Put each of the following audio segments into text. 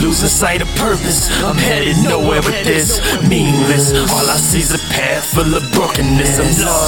losing sight of purpose. I'm headed nowhere with this. Meaningless. All I see is a path full of brokenness. I'm lost,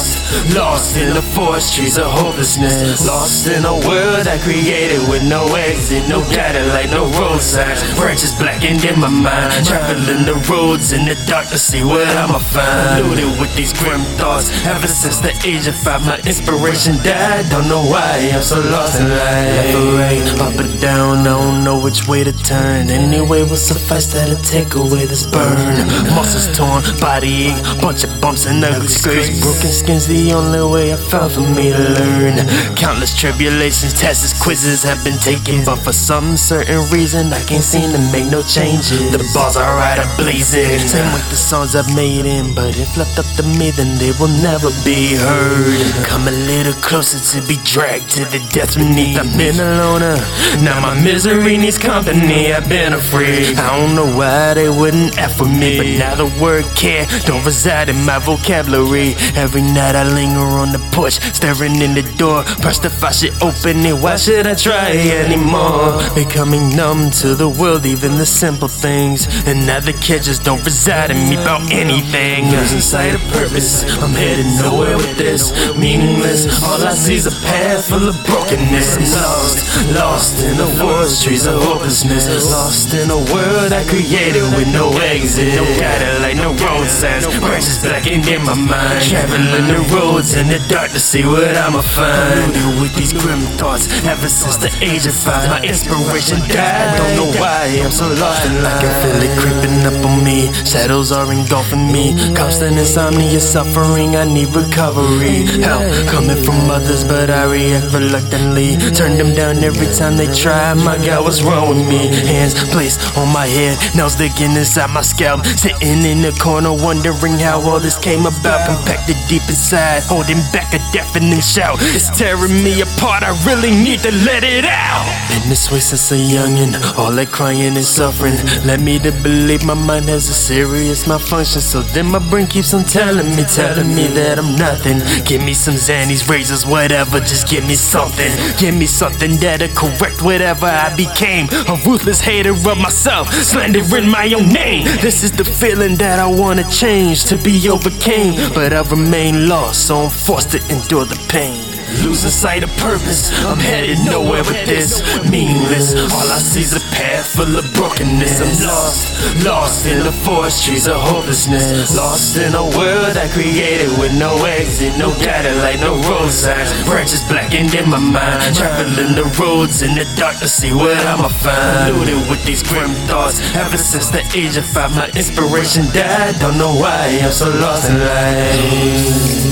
lost in the forest trees of hopelessness. Lost in a world I created with no exit, no guiding light, no road signs. Branches blackened in my mind. Traveling the roads in the dark to see what I'ma find. Loaded with these grim thoughts. Ever since the age of five, my inspiration died. Don't know why I'm so lost in life. Left or right, up or down, I don't know which way to turn. Anyway, will suffice that'll take away this burn. Muscles torn, body ache, bunch of bumps and ugly scrapes. Broken skin's the only way I found for me to learn. Countless tribulations, tests, quizzes have been taken, but for some certain reason, I can't seem to make no changes. The bars are right up blazing. Same with the songs I've made in, but if left up to me, then they will never be heard. Come a little closer to be dragged to the death beneath. I've been a loner, now my misery needs company. I've been afraid. I don't know why they wouldn't F with me, but now the word care don't reside in my vocabulary. Every night I linger on the porch, staring in the door. Pressed if I should open it, why should I try anymore? Becoming numb to the world, even the simple things. And now the kids just don't reside in me about anything. Losing sight of purpose, I'm headed nowhere with this. Meaningless, all I see is a path full of brokenness. I'm lost, lost in the forest trees of hopelessness. Lost in a world I created with no exit. No guiding light, no road signs. Branches blackened in my mind. Traveling the roads in the dark to see what I'ma find. Loaded with these grim thoughts ever since the age of five. My inspiration died. Don't know why I'm so lost in life. I can feel it creeping up on me. Shadows are engulfing me. Constant insomnia, suffering. I need recovery. Help coming from others, but I react reluctantly. Turn them down every time they try. My God, what's wrong with me? Hands placed on my head, nails digging inside my scalp. Sitting in the corner, wondering how all this came about. Compacted deep inside, holding back a deafening shout. It's tearing me apart. I really need to let it out. Been this way since a youngin', all that crying and suffering led me to believe my mind has a serious malfunction. So then my brain keeps on telling me, telling me that I'm nothing. Give me some Xannies, razors, whatever. Just give me something. Give me something that'll correct whatever I became. A ruthless hater of myself, slandering my own name. This is the feeling that I wanna change to be overcame, but I remain lost, so I'm forced to endure the pain. Losing sight of purpose, I'm headed nowhere with this. Meaningless, all I see is a path full of brokenness. I'm lost, lost in the forest trees of hopelessness. Lost in a world I created with no exit, no guiding light, no road signs. Branches blackened in my mind, traveling the roads in the dark to see what I'ma find. Loaded with these grim thoughts, ever since the age of five, my inspiration died. Don't know why I'm so lost in life.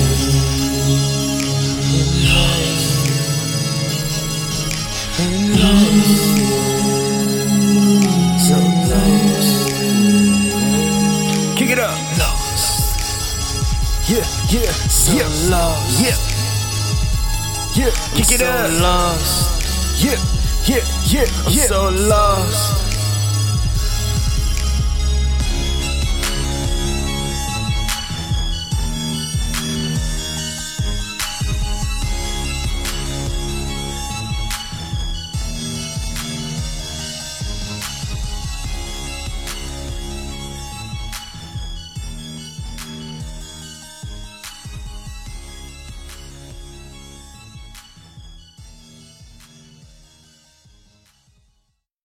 Yeah, yeah, so yeah. lost. Yeah. Yeah, kick it so up. lost. Yeah, yeah, yeah, I'm yeah. so lost.